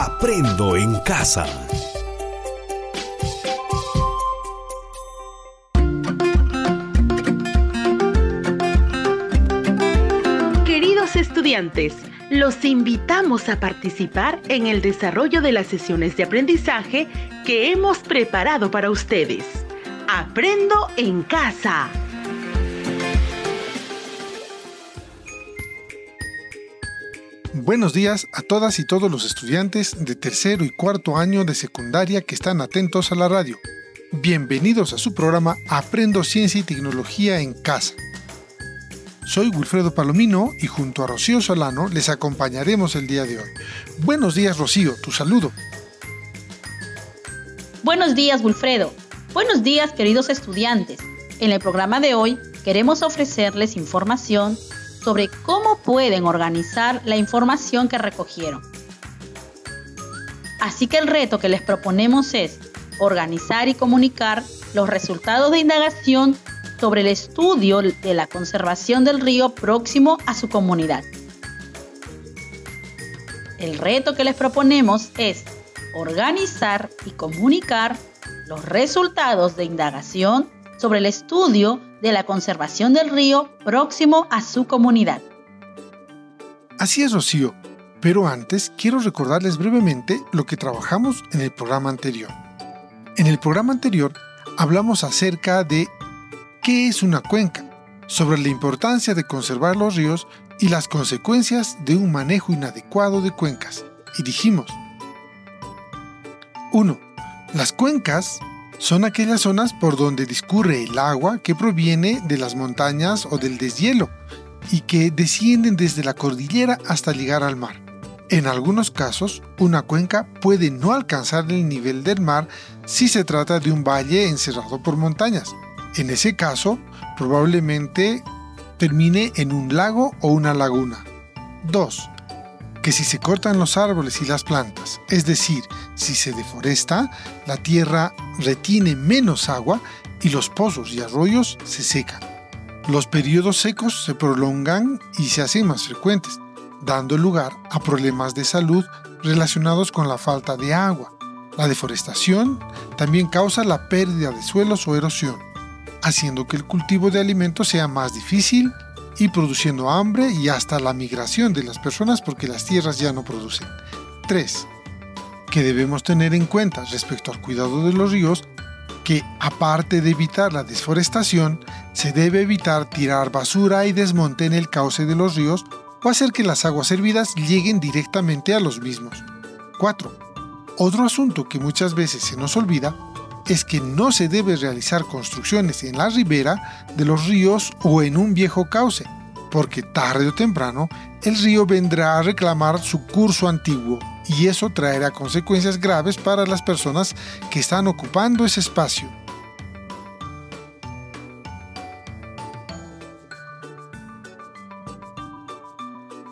Aprendo en casa. Queridos estudiantes, los invitamos a participar en el desarrollo de las sesiones de aprendizaje que hemos preparado para ustedes. Aprendo en casa. Buenos días a todas y todos los estudiantes de tercero y cuarto año de secundaria que están atentos a la radio. Bienvenidos a su programa Aprendo Ciencia y Tecnología en Casa. Soy Wilfredo Palomino y junto a Rocío Solano les acompañaremos el día de hoy. Buenos días Rocío, tu saludo. Buenos días Wilfredo. Buenos días queridos estudiantes. En el programa de hoy queremos ofrecerles información sobre cómo pueden organizar la información que recogieron. Así que el reto que les proponemos es organizar y comunicar los resultados de indagación sobre el estudio de la conservación del río próximo a su comunidad. El reto que les proponemos es organizar y comunicar los resultados de indagación sobre el estudio de la conservación del río próximo a su comunidad. Así es, Rocío, pero antes quiero recordarles brevemente lo que trabajamos en el programa anterior. En el programa anterior hablamos acerca de qué es una cuenca, sobre la importancia de conservar los ríos y las consecuencias de un manejo inadecuado de cuencas. Y dijimos, 1. Las cuencas son aquellas zonas por donde discurre el agua que proviene de las montañas o del deshielo y que descienden desde la cordillera hasta llegar al mar. En algunos casos, una cuenca puede no alcanzar el nivel del mar si se trata de un valle encerrado por montañas, en ese caso, probablemente termine en un lago o una laguna. 2. Que si se cortan los árboles y las plantas, es decir, si se deforesta, la tierra retiene menos agua y los pozos y arroyos se secan. Los periodos secos se prolongan y se hacen más frecuentes, dando lugar a problemas de salud relacionados con la falta de agua. La deforestación también causa la pérdida de suelos o erosión haciendo que el cultivo de alimentos sea más difícil y produciendo hambre y hasta la migración de las personas porque las tierras ya no producen. 3. Que debemos tener en cuenta respecto al cuidado de los ríos que aparte de evitar la desforestación, se debe evitar tirar basura y desmonte en el cauce de los ríos o hacer que las aguas hervidas lleguen directamente a los mismos. 4. Otro asunto que muchas veces se nos olvida es que no se debe realizar construcciones en la ribera de los ríos o en un viejo cauce, porque tarde o temprano el río vendrá a reclamar su curso antiguo y eso traerá consecuencias graves para las personas que están ocupando ese espacio.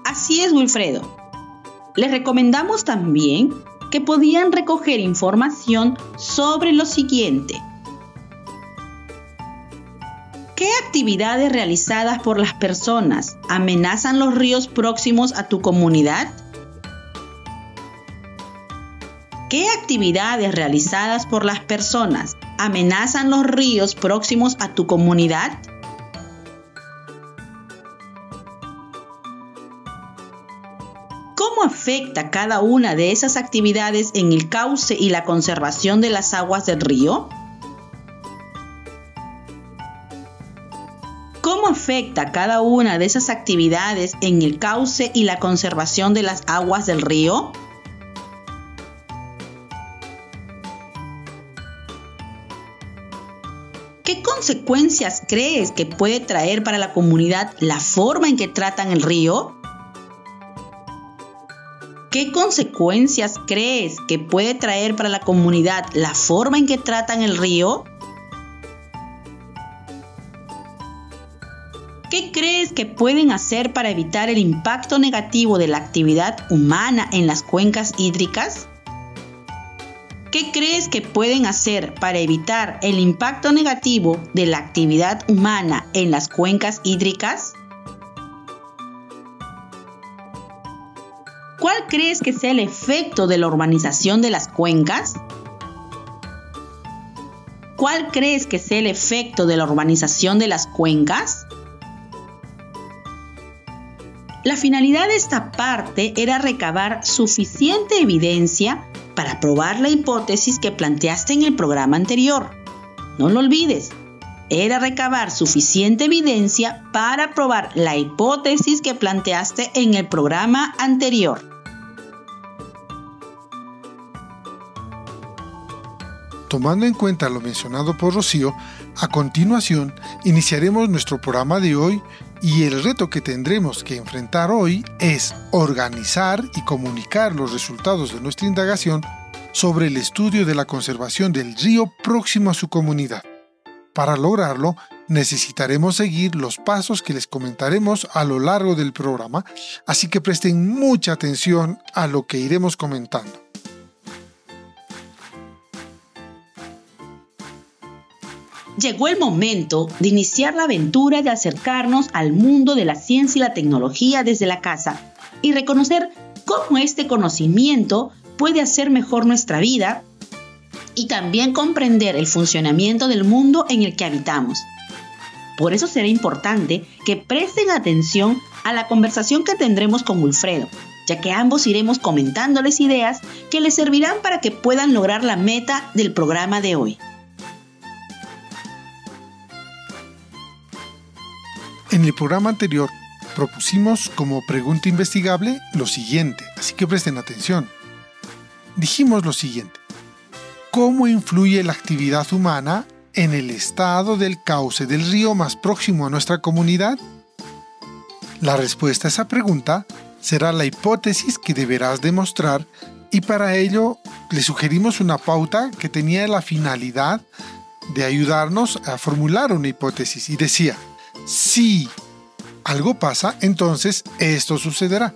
Así es, Wilfredo. Les recomendamos también que podían recoger información sobre lo siguiente. ¿Qué actividades realizadas por las personas amenazan los ríos próximos a tu comunidad? ¿Qué actividades realizadas por las personas amenazan los ríos próximos a tu comunidad? ¿Cómo afecta cada una de esas actividades en el cauce y la conservación de las aguas del río? ¿Cómo afecta cada una de esas actividades en el cauce y la conservación de las aguas del río? Consecuencias crees que puede traer para la comunidad la forma en que tratan el río? ¿Qué consecuencias crees que puede traer para la comunidad la forma en que tratan el río? ¿Qué crees que pueden hacer para evitar el impacto negativo de la actividad humana en las cuencas hídricas? ¿Qué crees que pueden hacer para evitar el impacto negativo de la actividad humana en las cuencas hídricas? ¿Cuál crees que sea el efecto de la urbanización de las cuencas? ¿Cuál crees que sea el efecto de la urbanización de las cuencas? La finalidad de esta parte era recabar suficiente evidencia para probar la hipótesis que planteaste en el programa anterior. No lo olvides, era recabar suficiente evidencia para probar la hipótesis que planteaste en el programa anterior. Tomando en cuenta lo mencionado por Rocío, a continuación iniciaremos nuestro programa de hoy y el reto que tendremos que enfrentar hoy es organizar y comunicar los resultados de nuestra indagación sobre el estudio de la conservación del río próximo a su comunidad. Para lograrlo, necesitaremos seguir los pasos que les comentaremos a lo largo del programa, así que presten mucha atención a lo que iremos comentando. Llegó el momento de iniciar la aventura de acercarnos al mundo de la ciencia y la tecnología desde la casa y reconocer cómo este conocimiento puede hacer mejor nuestra vida y también comprender el funcionamiento del mundo en el que habitamos. Por eso será importante que presten atención a la conversación que tendremos con Wilfredo, ya que ambos iremos comentándoles ideas que les servirán para que puedan lograr la meta del programa de hoy. En el programa anterior propusimos como pregunta investigable lo siguiente, así que presten atención. Dijimos lo siguiente. ¿Cómo influye la actividad humana en el estado del cauce del río más próximo a nuestra comunidad? La respuesta a esa pregunta será la hipótesis que deberás demostrar y para ello le sugerimos una pauta que tenía la finalidad de ayudarnos a formular una hipótesis y decía, si algo pasa, entonces esto sucederá.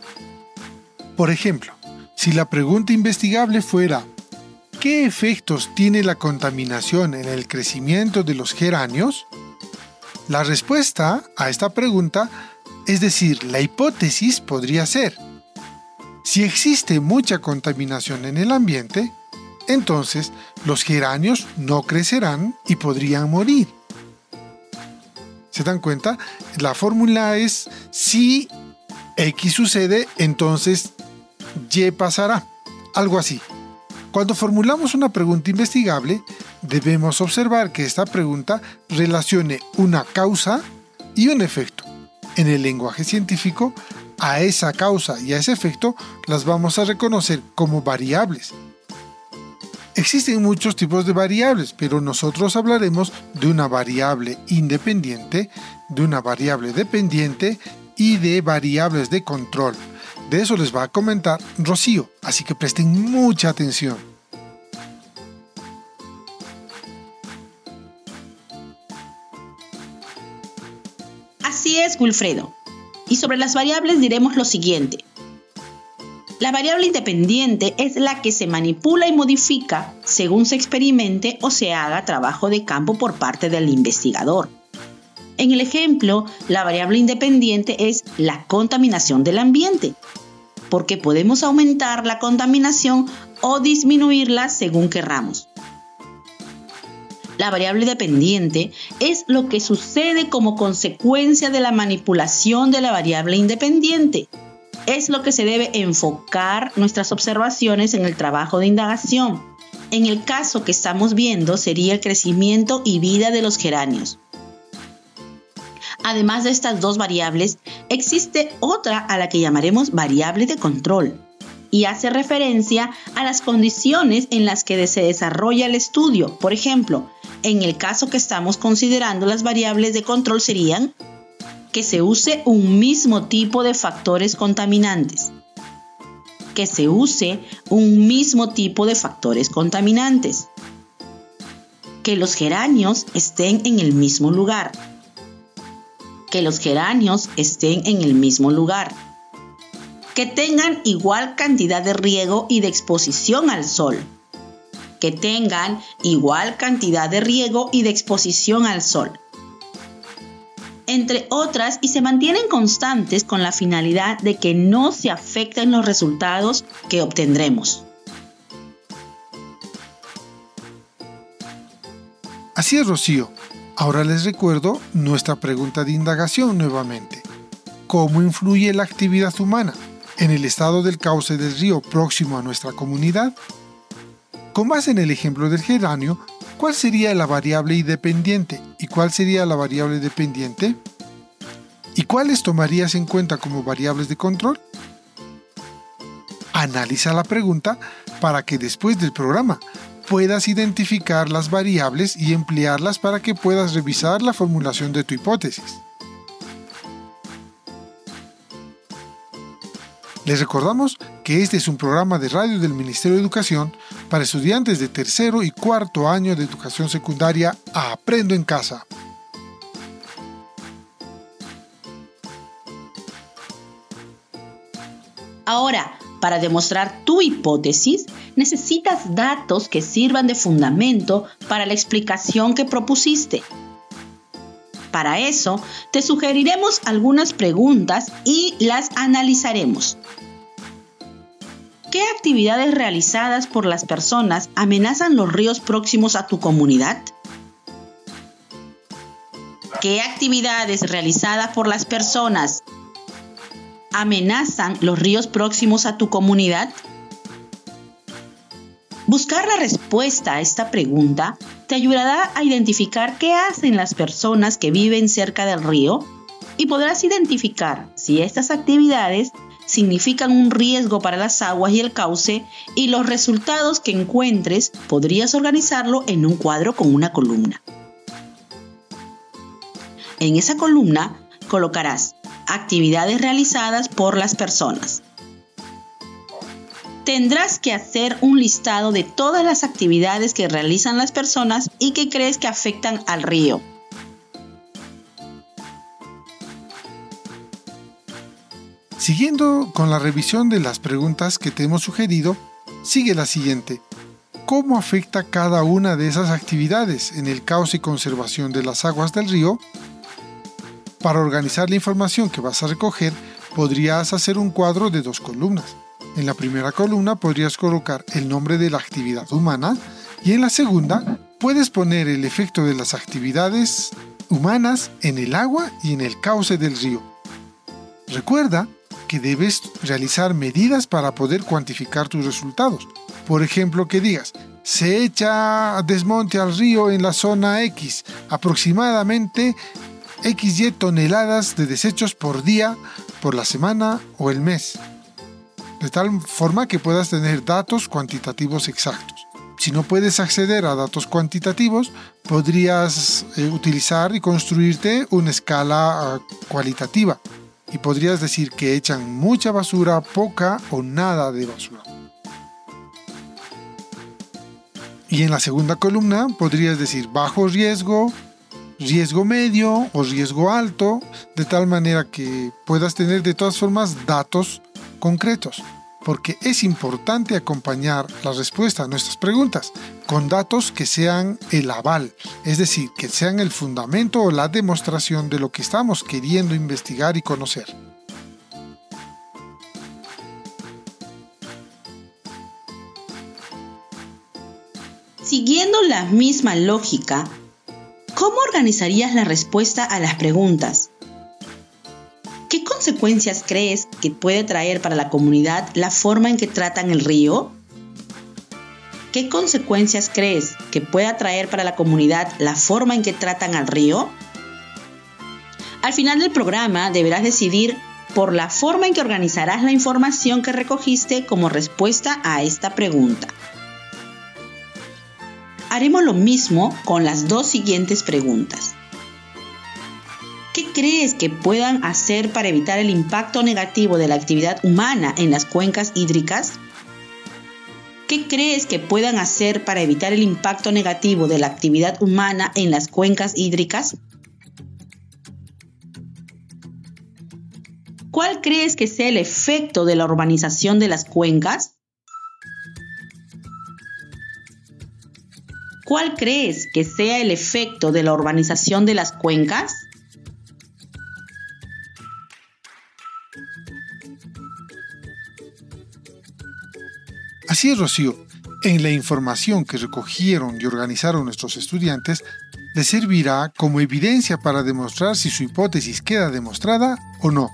Por ejemplo, si la pregunta investigable fuera ¿Qué efectos tiene la contaminación en el crecimiento de los geranios? La respuesta a esta pregunta, es decir, la hipótesis podría ser, si existe mucha contaminación en el ambiente, entonces los geranios no crecerán y podrían morir. ¿Se dan cuenta? La fórmula es si X sucede, entonces Y pasará. Algo así. Cuando formulamos una pregunta investigable, debemos observar que esta pregunta relacione una causa y un efecto. En el lenguaje científico, a esa causa y a ese efecto las vamos a reconocer como variables. Existen muchos tipos de variables, pero nosotros hablaremos de una variable independiente, de una variable dependiente y de variables de control. De eso les va a comentar Rocío, así que presten mucha atención. Así es, Wilfredo. Y sobre las variables diremos lo siguiente. La variable independiente es la que se manipula y modifica según se experimente o se haga trabajo de campo por parte del investigador. En el ejemplo, la variable independiente es la contaminación del ambiente, porque podemos aumentar la contaminación o disminuirla según querramos. La variable dependiente es lo que sucede como consecuencia de la manipulación de la variable independiente. Es lo que se debe enfocar nuestras observaciones en el trabajo de indagación. En el caso que estamos viendo sería el crecimiento y vida de los geranios. Además de estas dos variables, existe otra a la que llamaremos variable de control y hace referencia a las condiciones en las que se desarrolla el estudio. Por ejemplo, en el caso que estamos considerando, las variables de control serían que se use un mismo tipo de factores contaminantes. Que se use un mismo tipo de factores contaminantes. Que los geranios estén en el mismo lugar que los geranios estén en el mismo lugar, que tengan igual cantidad de riego y de exposición al sol, que tengan igual cantidad de riego y de exposición al sol. Entre otras, y se mantienen constantes con la finalidad de que no se afecten los resultados que obtendremos. Así es, Rocío. Ahora les recuerdo nuestra pregunta de indagación nuevamente. ¿Cómo influye la actividad humana en el estado del cauce del río próximo a nuestra comunidad? Con base en el ejemplo del geranio, ¿cuál sería la variable independiente y cuál sería la variable dependiente? ¿Y cuáles tomarías en cuenta como variables de control? Analiza la pregunta para que después del programa puedas identificar las variables y emplearlas para que puedas revisar la formulación de tu hipótesis. Les recordamos que este es un programa de radio del Ministerio de Educación para estudiantes de tercero y cuarto año de educación secundaria Aprendo en Casa. Ahora, para demostrar tu hipótesis, necesitas datos que sirvan de fundamento para la explicación que propusiste. Para eso, te sugeriremos algunas preguntas y las analizaremos. ¿Qué actividades realizadas por las personas amenazan los ríos próximos a tu comunidad? ¿Qué actividades realizadas por las personas amenazan los ríos próximos a tu comunidad? Buscar la respuesta a esta pregunta te ayudará a identificar qué hacen las personas que viven cerca del río y podrás identificar si estas actividades significan un riesgo para las aguas y el cauce y los resultados que encuentres podrías organizarlo en un cuadro con una columna. En esa columna colocarás actividades realizadas por las personas. Tendrás que hacer un listado de todas las actividades que realizan las personas y que crees que afectan al río. Siguiendo con la revisión de las preguntas que te hemos sugerido, sigue la siguiente. ¿Cómo afecta cada una de esas actividades en el cauce y conservación de las aguas del río? Para organizar la información que vas a recoger, podrías hacer un cuadro de dos columnas. En la primera columna podrías colocar el nombre de la actividad humana y en la segunda puedes poner el efecto de las actividades humanas en el agua y en el cauce del río. Recuerda que debes realizar medidas para poder cuantificar tus resultados. Por ejemplo, que digas, se echa desmonte al río en la zona X, aproximadamente XY toneladas de desechos por día, por la semana o el mes. De tal forma que puedas tener datos cuantitativos exactos. Si no puedes acceder a datos cuantitativos, podrías eh, utilizar y construirte una escala ah, cualitativa y podrías decir que echan mucha basura, poca o nada de basura. Y en la segunda columna podrías decir bajo riesgo, riesgo medio o riesgo alto, de tal manera que puedas tener de todas formas datos concretos porque es importante acompañar la respuesta a nuestras preguntas con datos que sean el aval, es decir, que sean el fundamento o la demostración de lo que estamos queriendo investigar y conocer. Siguiendo la misma lógica, ¿cómo organizarías la respuesta a las preguntas? ¿Qué consecuencias crees que puede traer para la comunidad la forma en que tratan el río? ¿Qué consecuencias crees que pueda traer para la comunidad la forma en que tratan al río? Al final del programa deberás decidir por la forma en que organizarás la información que recogiste como respuesta a esta pregunta. Haremos lo mismo con las dos siguientes preguntas. ¿Qué crees que puedan hacer para evitar el impacto negativo de la actividad humana en las cuencas hídricas? ¿Qué crees que puedan hacer para evitar el impacto negativo de la actividad humana en las cuencas hídricas? ¿Cuál crees que sea el efecto de la urbanización de las cuencas? ¿Cuál crees que sea el efecto de la urbanización de las cuencas? Así es, Rocío. En la información que recogieron y organizaron nuestros estudiantes, les servirá como evidencia para demostrar si su hipótesis queda demostrada o no.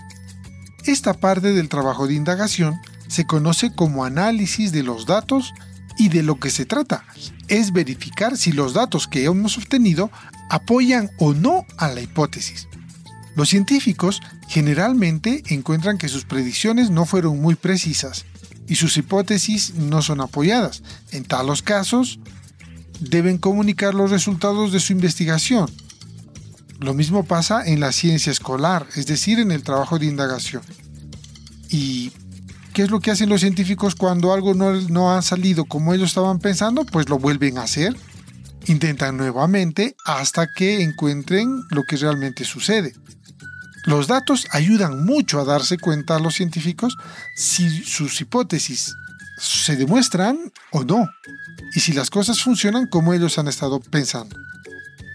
Esta parte del trabajo de indagación se conoce como análisis de los datos y de lo que se trata es verificar si los datos que hemos obtenido apoyan o no a la hipótesis. Los científicos generalmente encuentran que sus predicciones no fueron muy precisas y sus hipótesis no son apoyadas. En talos casos, deben comunicar los resultados de su investigación. Lo mismo pasa en la ciencia escolar, es decir, en el trabajo de indagación. ¿Y qué es lo que hacen los científicos cuando algo no, no ha salido como ellos estaban pensando? Pues lo vuelven a hacer. Intentan nuevamente hasta que encuentren lo que realmente sucede. Los datos ayudan mucho a darse cuenta a los científicos si sus hipótesis se demuestran o no, y si las cosas funcionan como ellos han estado pensando.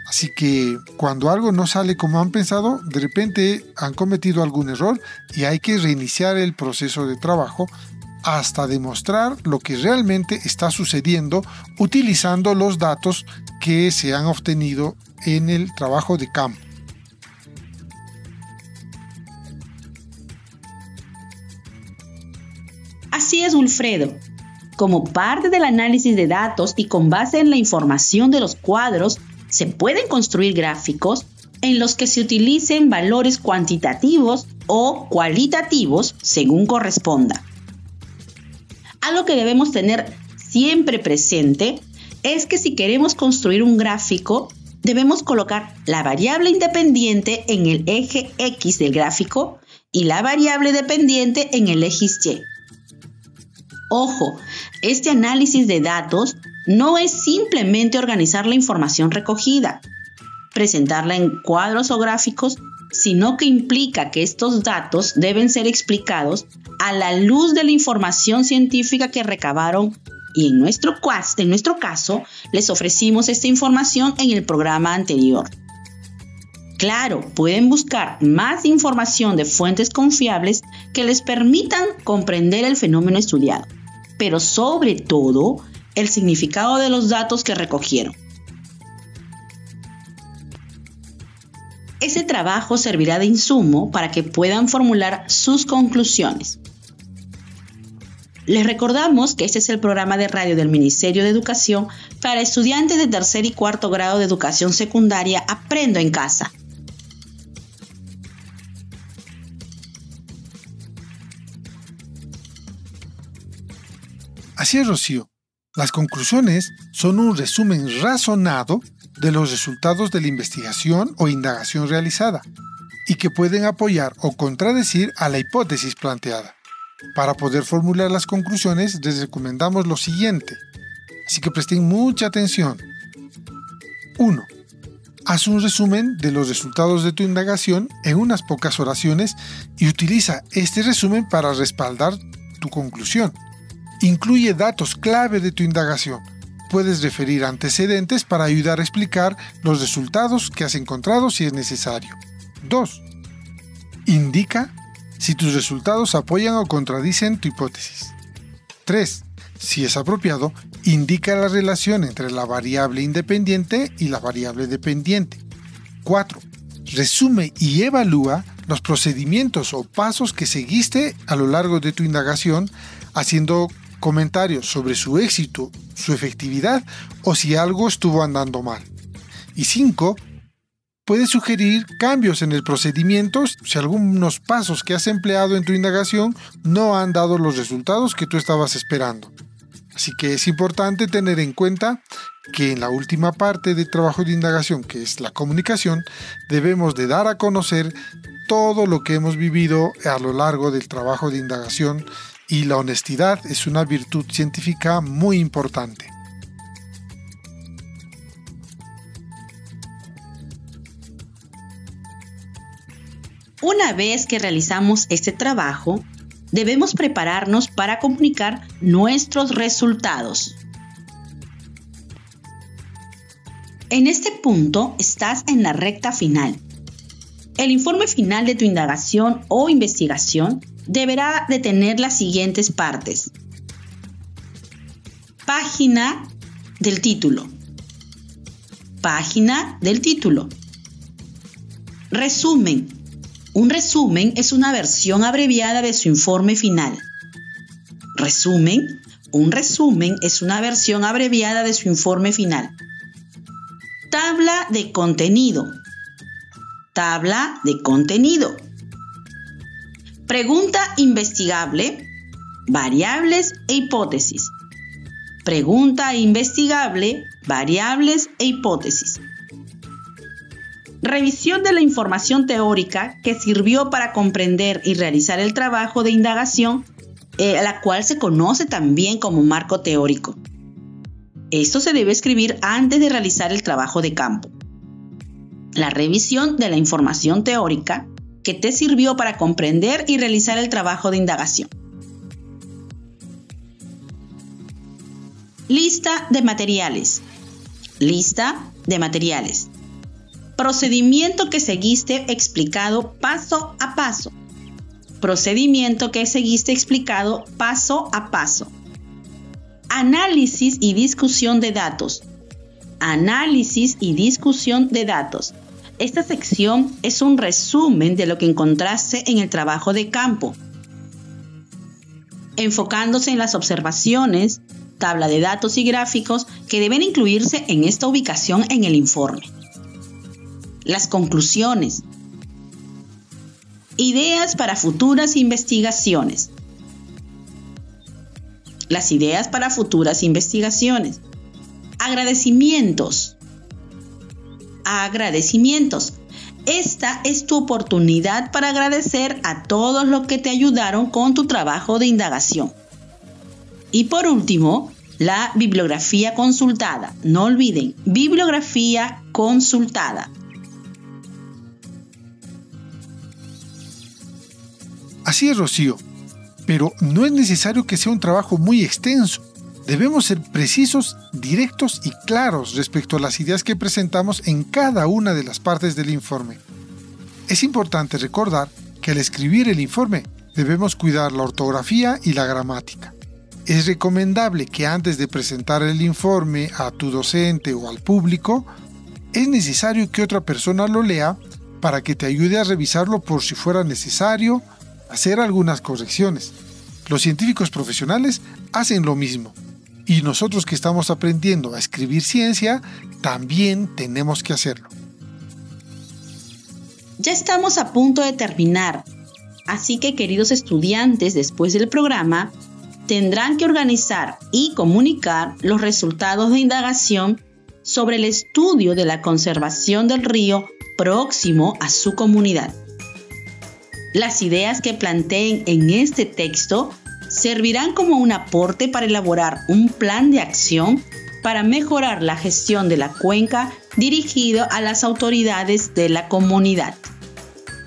Así que cuando algo no sale como han pensado, de repente han cometido algún error y hay que reiniciar el proceso de trabajo hasta demostrar lo que realmente está sucediendo utilizando los datos que se han obtenido en el trabajo de campo. Como parte del análisis de datos y con base en la información de los cuadros, se pueden construir gráficos en los que se utilicen valores cuantitativos o cualitativos según corresponda. Algo que debemos tener siempre presente es que si queremos construir un gráfico, debemos colocar la variable independiente en el eje X del gráfico y la variable dependiente en el eje Y. Ojo, este análisis de datos no es simplemente organizar la información recogida, presentarla en cuadros o gráficos, sino que implica que estos datos deben ser explicados a la luz de la información científica que recabaron y en nuestro, caso les ofrecimos esta información en el programa anterior. Claro, pueden buscar más información de fuentes confiables que les permitan comprender el fenómeno estudiado pero sobre todo el significado de los datos que recogieron. Ese trabajo servirá de insumo para que puedan formular sus conclusiones. Les recordamos que este es el programa de radio del Ministerio de Educación para estudiantes de tercer y cuarto grado de educación secundaria Aprendo en casa Así es, Rocío. Las conclusiones son un resumen razonado de los resultados de la investigación o indagación realizada y que pueden apoyar o contradecir a la hipótesis planteada. Para poder formular las conclusiones les recomendamos lo siguiente, así que presten mucha atención. 1. Haz un resumen de los resultados de tu indagación en unas pocas oraciones y utiliza este resumen para respaldar tu conclusión. Incluye datos clave de tu indagación. Puedes referir antecedentes para ayudar a explicar los resultados que has encontrado si es necesario. 2. Indica si tus resultados apoyan o contradicen tu hipótesis. 3. Si es apropiado, indica la relación entre la variable independiente y la variable dependiente. 4. Resume y evalúa los procedimientos o pasos que seguiste a lo largo de tu indagación, haciendo comentarios sobre su éxito, su efectividad o si algo estuvo andando mal. Y 5. Puedes sugerir cambios en el procedimiento si algunos pasos que has empleado en tu indagación no han dado los resultados que tú estabas esperando. Así que es importante tener en cuenta que en la última parte del trabajo de indagación, que es la comunicación, debemos de dar a conocer todo lo que hemos vivido a lo largo del trabajo de indagación y la honestidad es una virtud científica muy importante. Una vez que realizamos este trabajo, debemos prepararnos para comunicar nuestros resultados. En este punto estás en la recta final. El informe final de tu indagación o investigación deberá de tener las siguientes partes. Página del título. Página del título. Resumen. Un resumen es una versión abreviada de su informe final. Resumen. Un resumen es una versión abreviada de su informe final. Tabla de contenido. Tabla de contenido. Pregunta investigable, variables e hipótesis. Pregunta investigable, variables e hipótesis. Revisión de la información teórica que sirvió para comprender y realizar el trabajo de indagación, eh, la cual se conoce también como marco teórico. Esto se debe escribir antes de realizar el trabajo de campo. La revisión de la información teórica que te sirvió para comprender y realizar el trabajo de indagación. Lista de materiales. Lista de materiales. Procedimiento que seguiste explicado paso a paso. Procedimiento que seguiste explicado paso a paso análisis y discusión de datos. Análisis y discusión de datos. Esta sección es un resumen de lo que encontraste en el trabajo de campo, enfocándose en las observaciones, tabla de datos y gráficos que deben incluirse en esta ubicación en el informe. Las conclusiones. Ideas para futuras investigaciones las ideas para futuras investigaciones. Agradecimientos. Agradecimientos. Esta es tu oportunidad para agradecer a todos los que te ayudaron con tu trabajo de indagación. Y por último, la bibliografía consultada. No olviden, bibliografía consultada. Así es, Rocío pero no es necesario que sea un trabajo muy extenso. Debemos ser precisos, directos y claros respecto a las ideas que presentamos en cada una de las partes del informe. Es importante recordar que al escribir el informe debemos cuidar la ortografía y la gramática. Es recomendable que antes de presentar el informe a tu docente o al público, es necesario que otra persona lo lea para que te ayude a revisarlo por si fuera necesario hacer algunas correcciones. Los científicos profesionales hacen lo mismo. Y nosotros que estamos aprendiendo a escribir ciencia, también tenemos que hacerlo. Ya estamos a punto de terminar, así que queridos estudiantes, después del programa, tendrán que organizar y comunicar los resultados de indagación sobre el estudio de la conservación del río próximo a su comunidad. Las ideas que planteen en este texto servirán como un aporte para elaborar un plan de acción para mejorar la gestión de la cuenca dirigido a las autoridades de la comunidad.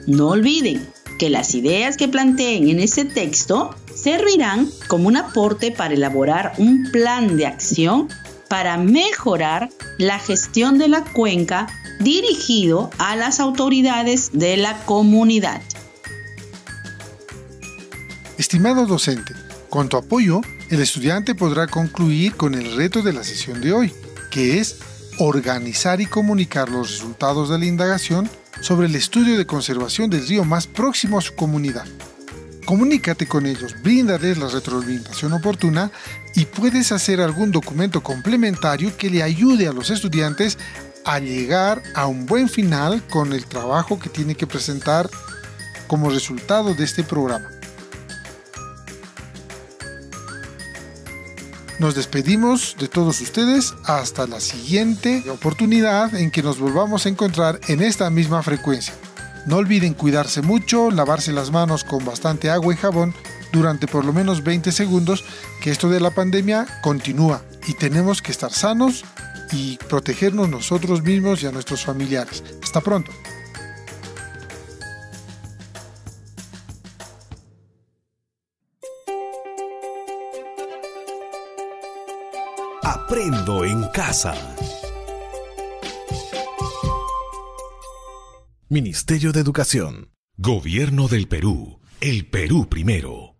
No olviden que las ideas que planteen en este texto servirán como un aporte para elaborar un plan de acción para mejorar la gestión de la cuenca dirigido a las autoridades de la comunidad. Estimado docente, con tu apoyo, el estudiante podrá concluir con el reto de la sesión de hoy, que es organizar y comunicar los resultados de la indagación sobre el estudio de conservación del río más próximo a su comunidad. Comunícate con ellos, bríndales la retroalimentación oportuna y puedes hacer algún documento complementario que le ayude a los estudiantes a llegar a un buen final con el trabajo que tiene que presentar como resultado de este programa. Nos despedimos de todos ustedes hasta la siguiente oportunidad en que nos volvamos a encontrar en esta misma frecuencia. No olviden cuidarse mucho, lavarse las manos con bastante agua y jabón durante por lo menos 20 segundos, que esto de la pandemia continúa y tenemos que estar sanos y protegernos nosotros mismos y a nuestros familiares. Hasta pronto. Aprendo en casa. Ministerio de Educación. Gobierno del Perú. El Perú primero.